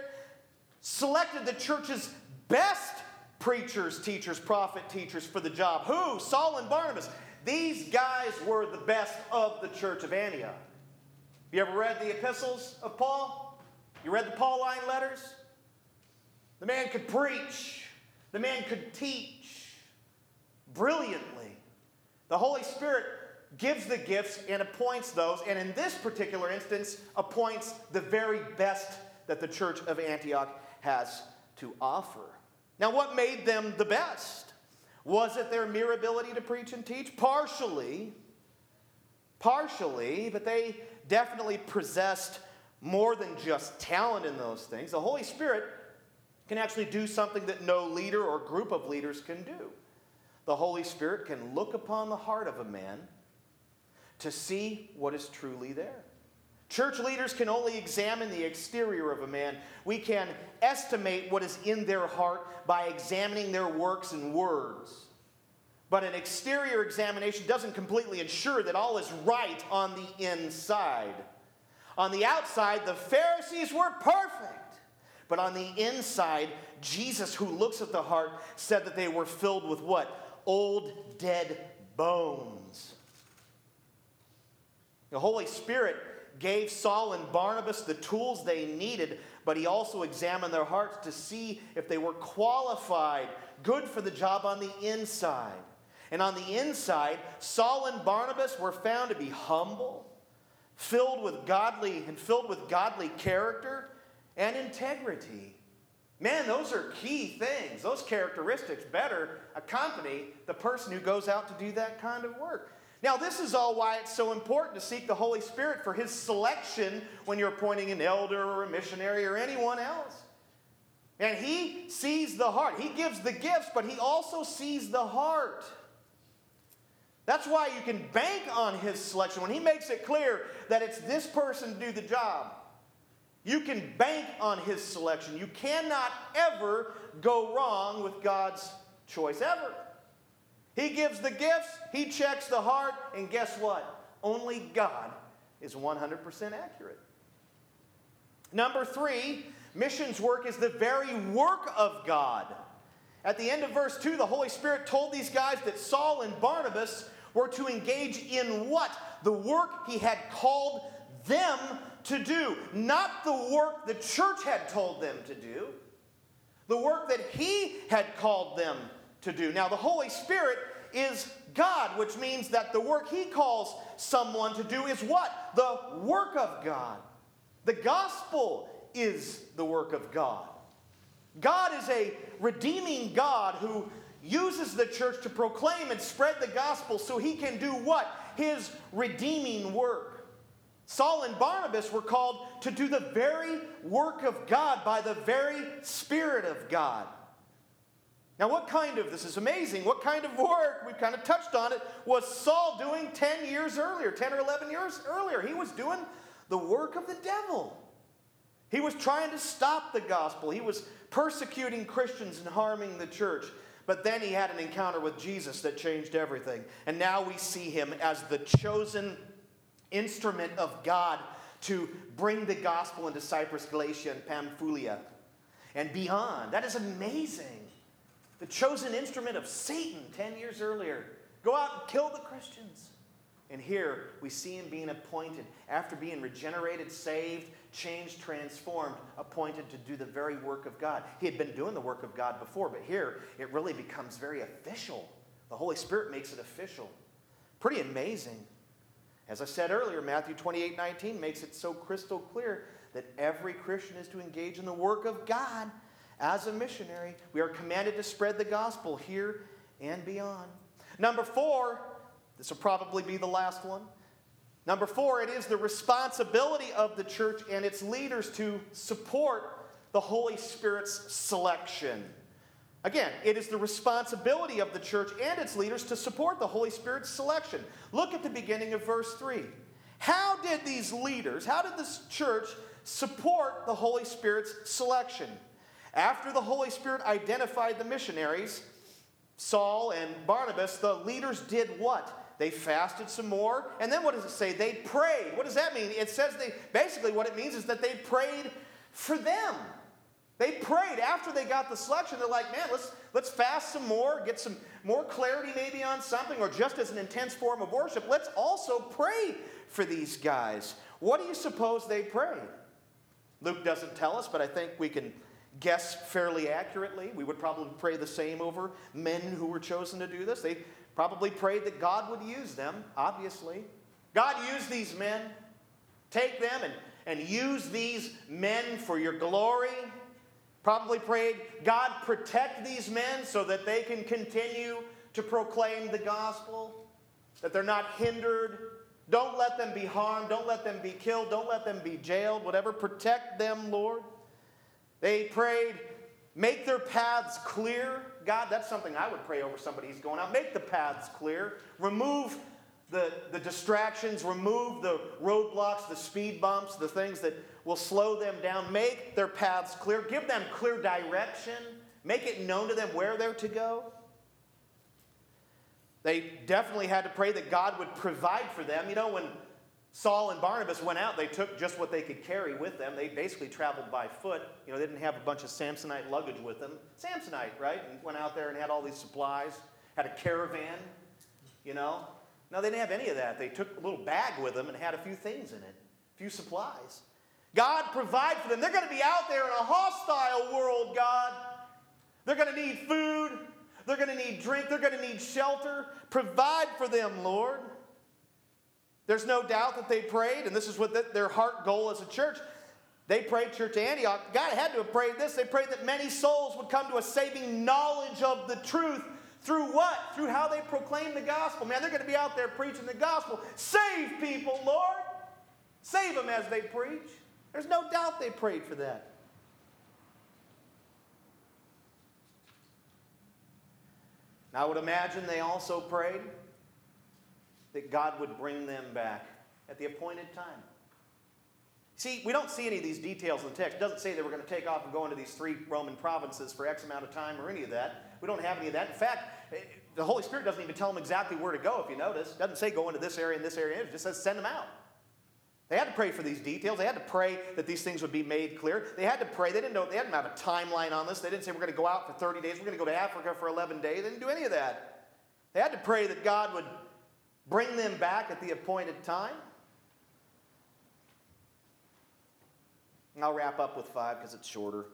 selected the church's best preachers, teachers, prophet teachers for the job. Who? Saul and Barnabas. These guys were the best of the church of Antioch. You ever read the epistles of Paul? You read the Pauline letters? The man could preach, the man could teach brilliantly. The Holy Spirit gives the gifts and appoints those, and in this particular instance, appoints the very best that the church of Antioch has to offer. Now, what made them the best? Was it their mere ability to preach and teach? Partially. Partially, but they definitely possessed more than just talent in those things. The Holy Spirit can actually do something that no leader or group of leaders can do. The Holy Spirit can look upon the heart of a man to see what is truly there. Church leaders can only examine the exterior of a man. We can estimate what is in their heart by examining their works and words. But an exterior examination doesn't completely ensure that all is right on the inside. On the outside, the Pharisees were perfect. But on the inside, Jesus, who looks at the heart, said that they were filled with what? Old, dead bones. The Holy Spirit gave Saul and Barnabas the tools they needed, but he also examined their hearts to see if they were qualified, good for the job on the inside. And on the inside, Saul and Barnabas were found to be humble, filled with godly and filled with godly character and integrity. Man, those are key things. Those characteristics better accompany the person who goes out to do that kind of work. Now, this is all why it's so important to seek the Holy Spirit for His selection when you're appointing an elder or a missionary or anyone else. And He sees the heart. He gives the gifts, but He also sees the heart. That's why you can bank on His selection. When He makes it clear that it's this person to do the job, you can bank on His selection. You cannot ever go wrong with God's choice, ever. He gives the gifts, he checks the heart, and guess what? Only God is 100% accurate. Number three, missions work is the very work of God. At the end of verse 2, the Holy Spirit told these guys that Saul and Barnabas were to engage in what? The work he had called them to do, not the work the church had told them to do, the work that he had called them to do. Now, the Holy Spirit is God, which means that the work He calls someone to do is what? The work of God. The gospel is the work of God. God is a redeeming God who uses the church to proclaim and spread the gospel so he can do what? His redeeming work. Saul and Barnabas were called to do the very work of God by the very Spirit of God. Now, what kind of, this is amazing, what kind of work, we've kind of touched on it, was Saul doing 10 years earlier, 10 or 11 years earlier? He was doing the work of the devil. He was trying to stop the gospel. He was persecuting Christians and harming the church. But then he had an encounter with Jesus that changed everything. And now we see him as the chosen instrument of God to bring the gospel into Cyprus, Galatia, and Pamphylia and beyond. That is amazing the chosen instrument of Satan 10 years earlier. Go out and kill the Christians. And here we see him being appointed, after being regenerated, saved, changed, transformed, appointed to do the very work of God. He had been doing the work of God before, but here it really becomes very official. The Holy Spirit makes it official. Pretty amazing. As I said earlier, Matthew 28 19 makes it so crystal clear that every Christian is to engage in the work of God as a missionary. We are commanded to spread the gospel here and beyond. Number four, this will probably be the last one. Number four, it is the responsibility of the church and its leaders to support the Holy Spirit's selection. Again, it is the responsibility of the church and its leaders to support the Holy Spirit's selection. Look at the beginning of verse 3. How did these leaders, how did this church support the Holy Spirit's selection? After the Holy Spirit identified the missionaries, Saul and Barnabas, the leaders did what? They fasted some more. And then what does it say? They prayed. What does that mean? It says they basically what it means is that they prayed for them. They prayed after they got the selection. They're like, man, let's, let's fast some more, get some more clarity maybe on something, or just as an intense form of worship, let's also pray for these guys. What do you suppose they prayed? Luke doesn't tell us, but I think we can guess fairly accurately. We would probably pray the same over men who were chosen to do this. They probably prayed that God would use them, obviously. God, use these men. Take them and, and use these men for your glory. Probably prayed, God, protect these men so that they can continue to proclaim the gospel, that they're not hindered. Don't let them be harmed. Don't let them be killed. Don't let them be jailed. Whatever, protect them, Lord. They prayed, make their paths clear. God, that's something I would pray over somebody who's going out. Make the paths clear. Remove the, the distractions, remove the roadblocks, the speed bumps, the things that will slow them down, make their paths clear, give them clear direction, make it known to them where they're to go. They definitely had to pray that God would provide for them. You know, when Saul and Barnabas went out, they took just what they could carry with them. They basically traveled by foot. You know, they didn't have a bunch of Samsonite luggage with them. Samsonite, right? And went out there and had all these supplies, had a caravan, you know. No, they didn't have any of that. They took a little bag with them and had a few things in it, a few supplies. God provide for them. They're going to be out there in a hostile world, God. They're going to need food. They're going to need drink. They're going to need shelter. Provide for them, Lord. There's no doubt that they prayed, and this is what the, their heart goal as a church. They prayed, Church Antioch. God had to have prayed this. They prayed that many souls would come to a saving knowledge of the truth. Through what? Through how they proclaim the gospel. Man, they're going to be out there preaching the gospel. Save people, Lord. Save them as they preach. There's no doubt they prayed for that. I would imagine they also prayed that God would bring them back at the appointed time. See, we don't see any of these details in the text. It doesn't say they were going to take off and go into these three Roman provinces for X amount of time or any of that. We don't have any of that. In fact, eh, the Holy Spirit doesn't even tell them exactly where to go, if you notice. It doesn't say go into this area and this area. It just says send them out. They had to pray for these details. They had to pray that these things would be made clear. They had to pray. They didn't know, they didn't have a timeline on this. They didn't say we're going to go out for 30 days. We're going to go to Africa for 11 days. They didn't do any of that. They had to pray that God would bring them back at the appointed time. And I'll wrap up with five because it's shorter.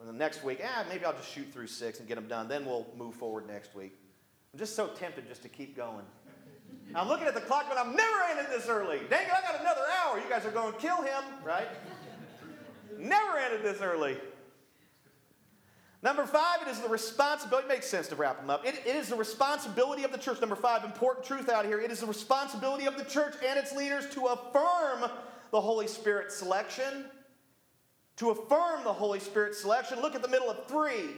And the next week, ah, maybe I'll just shoot through six and get them done. Then we'll move forward next week. I'm just so tempted just to keep going. I'm looking at the clock, but I'm never ended this early. Dang it, I got another hour. You guys are going to kill him, right? never ended this early. Number five, it is the responsibility, it makes sense to wrap them up. It, it is the responsibility of the church. Number five, important truth out here. It is the responsibility of the church and its leaders to affirm the Holy Spirit selection. To affirm the Holy Spirit selection. Look at the middle of three.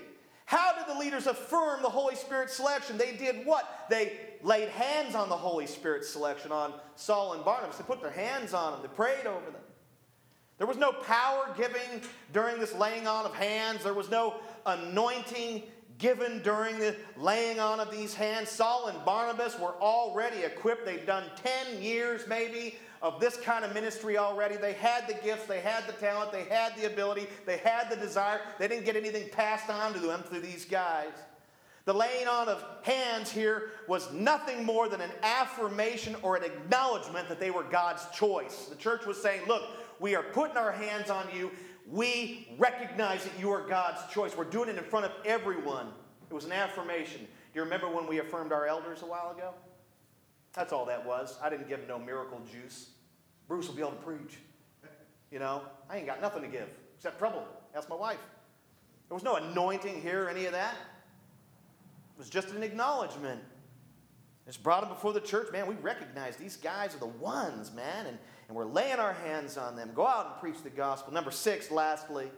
How did the leaders affirm the Holy Spirit selection? They did what? They laid hands on the Holy Spirit selection on Saul and Barnabas. They put their hands on them, they prayed over them. There was no power giving during this laying on of hands, there was no anointing given during the laying on of these hands. Saul and Barnabas were already equipped. They'd done 10 years maybe of this kind of ministry already. They had the gifts, they had the talent, they had the ability, they had the desire. They didn't get anything passed on to them through these guys. The laying on of hands here was nothing more than an affirmation or an acknowledgement that they were God's choice. The church was saying, Look, we are putting our hands on you. We recognize that you are God's choice. We're doing it in front of everyone. It was an affirmation. Do you remember when we affirmed our elders a while ago? That's all that was. I didn't give no miracle juice. Bruce will be able to preach. You know, I ain't got nothing to give except trouble. Ask my wife. There was no anointing here or any of that. It was just an acknowledgement. Just brought them before the church. Man, we recognize these guys are the ones, man, and, and we're laying our hands on them. Go out and preach the gospel. Number six, lastly,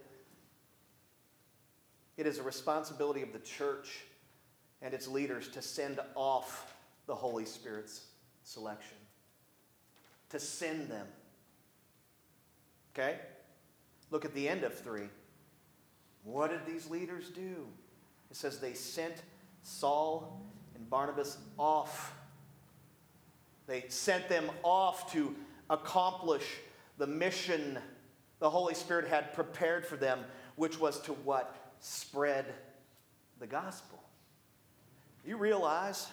it is a responsibility of the church and its leaders to send off the Holy Spirit's selection, to send them. Okay? Look at the end of 3. What did these leaders do? It says they sent Saul and Barnabas off. They sent them off to accomplish the mission the Holy Spirit had prepared for them, which was to what? Spread the gospel. You realize,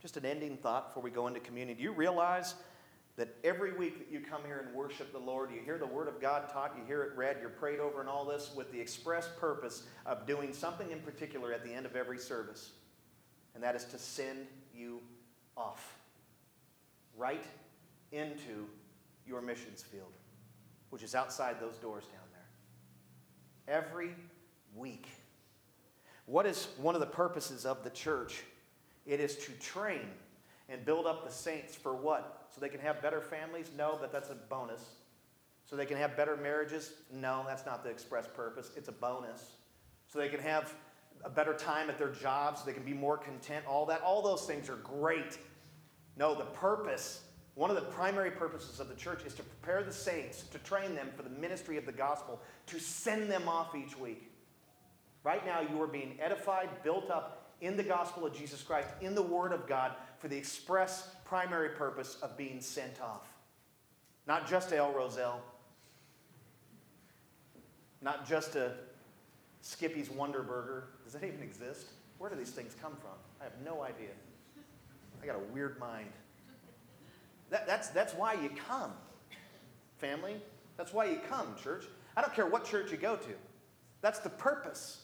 just an ending thought before we go into communion, do you realize that every week that you come here and worship the Lord, you hear the Word of God taught, you hear it read, you're prayed over, and all this with the express purpose of doing something in particular at the end of every service, and that is to send you off right into your missions field, which is outside those doors down there. Every week. What is one of the purposes of the church? It is to train and build up the saints for what? So they can have better families? No, but that's a bonus. So they can have better marriages? No, that's not the express purpose. It's a bonus. So they can have a better time at their jobs, so they can be more content, all that. All those things are great. No, the purpose, one of the primary purposes of the church is to prepare the saints, to train them for the ministry of the gospel, to send them off each week. Right now, you are being edified, built up in the gospel of Jesus Christ, in the Word of God, for the express primary purpose of being sent off. Not just to El Roselle, not just to Skippy's Wonder Burger. Does that even exist? Where do these things come from? I have no idea. I got a weird mind. That, that's, that's why you come, family. That's why you come, church. I don't care what church you go to. That's the purpose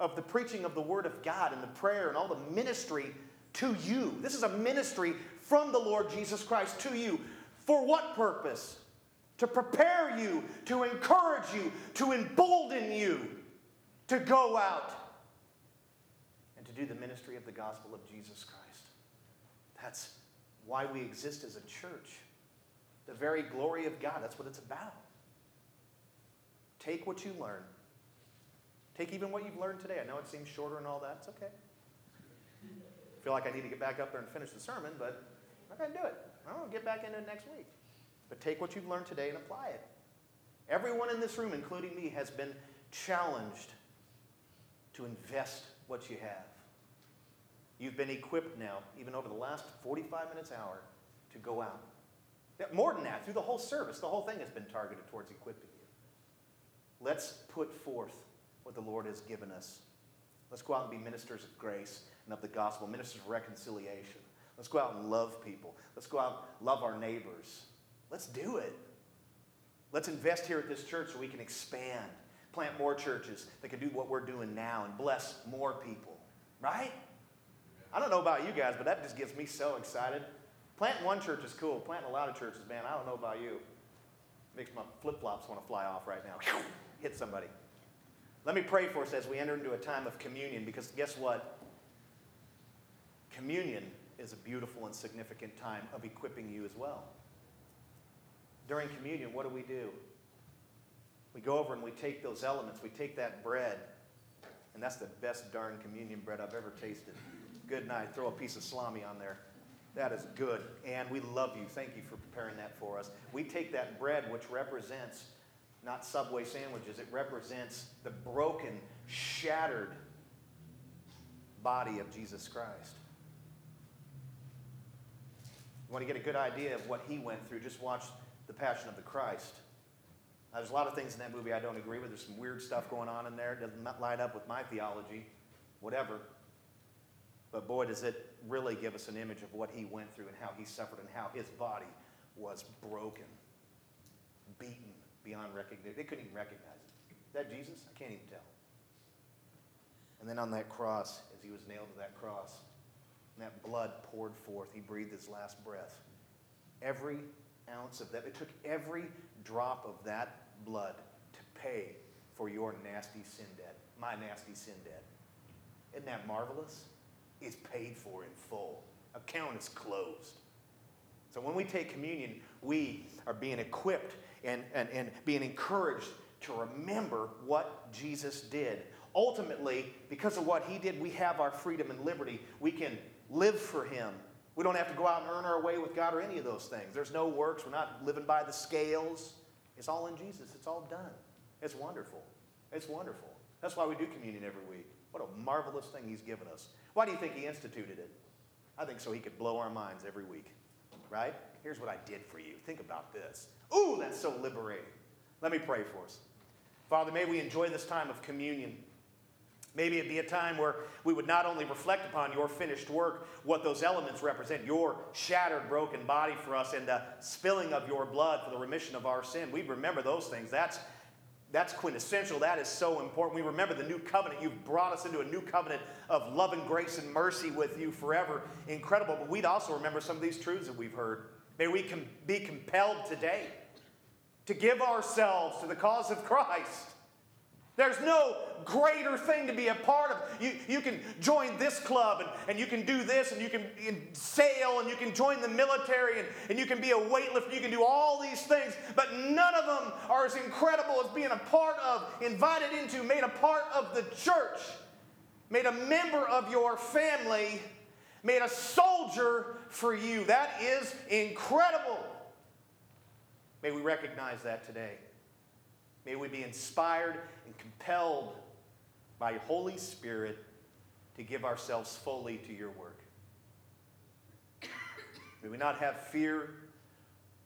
of the preaching of the Word of God and the prayer and all the ministry to you. This is a ministry from the Lord Jesus Christ to you. For what purpose? To prepare you, to encourage you, to embolden you to go out and to do the ministry of the gospel of Jesus Christ. That's why we exist as a church. The very glory of God. That's what it's about. Take what you learn Take even what you've learned today. I know it seems shorter and all that. It's okay. I feel like I need to get back up there and finish the sermon, but I'm not going to do it. I will get back into it next week. But take what you've learned today and apply it. Everyone in this room, including me, has been challenged to invest what you have. You've been equipped now, even over the last 45 minutes, hour, to go out. More than that, through the whole service, the whole thing has been targeted towards equipping you. Let's put forth what the Lord has given us. Let's go out and be ministers of grace and of the gospel, ministers of reconciliation. Let's go out and love people. Let's go out and love our neighbors. Let's do it. Let's invest here at this church so we can expand, plant more churches that can do what we're doing now and bless more people. Right? I don't know about you guys, but that just gets me so excited. Planting one church is cool. Planting a lot of churches, man, I don't know about you. Makes my flip flops want to fly off right now. Hit somebody. Let me pray for us as we enter into a time of communion because guess what? Communion is a beautiful and significant time of equipping you as well. During communion, what do we do? We go over and we take those elements, we take that bread, and that's the best darn communion bread I've ever tasted. Good night. Throw a piece of salami on there. That is good. And we love you. Thank you for preparing that for us. We take that bread, which represents not Subway sandwiches. It represents the broken, shattered body of Jesus Christ. You want to get a good idea of what he went through, just watch The Passion of the Christ. Now, there's a lot of things in that movie I don't agree with. There's some weird stuff going on in there. It doesn't line up with my theology, whatever. But boy, does it really give us an image of what he went through and how he suffered and how his body was broken, beaten, beyond recognition. They couldn't even recognize it. Is that Jesus? I can't even tell. And then on that cross, as he was nailed to that cross, and that blood poured forth, he breathed his last breath. Every ounce of that, it took every drop of that blood to pay for your nasty sin debt, my nasty sin debt. Isn't that marvelous? It's paid for in full. Account is closed. So when we take communion, we are being equipped and, and, and being encouraged to remember what Jesus did. Ultimately, because of what he did, we have our freedom and liberty. We can live for him. We don't have to go out and earn our way with God or any of those things. There's no works. We're not living by the scales. It's all in Jesus. It's all done. It's wonderful. It's wonderful. That's why we do communion every week. What a marvelous thing he's given us. Why do you think he instituted it? I think so he could blow our minds every week. Right? Here's what I did for you. Think about this. Ooh, that's so liberating. Let me pray for us. Father, may we enjoy this time of communion. Maybe it be a time where we would not only reflect upon your finished work, what those elements represent, your shattered, broken body for us, and the spilling of your blood for the remission of our sin. We'd remember those things. That's, that's quintessential. That is so important. We remember the new covenant. You've brought us into a new covenant of love and grace and mercy with you forever. Incredible. But we'd also remember some of these truths that we've heard. May we com- be compelled today to give ourselves to the cause of Christ. There's no greater thing to be a part of. You, you can join this club and, and you can do this and you can sail and you can join the military and, and you can be a weightlifter. You can do all these things, but none of them are as incredible as being a part of, invited into, made a part of the church, made a member of your family, made a soldier for you. That is incredible. May we recognize that today. May we be inspired and compelled by Holy Spirit to give ourselves fully to your work. May we not have fear,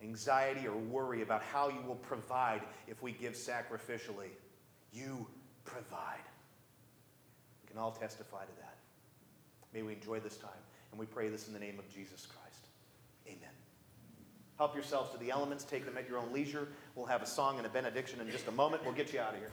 anxiety, or worry about how you will provide if we give sacrificially. You provide. We can all testify to that. May we enjoy this time, and we pray this in the name of Jesus Christ. Amen. Help yourselves to the elements, take them at your own leisure. We'll have a song and a benediction in just a moment. We'll get you out of here.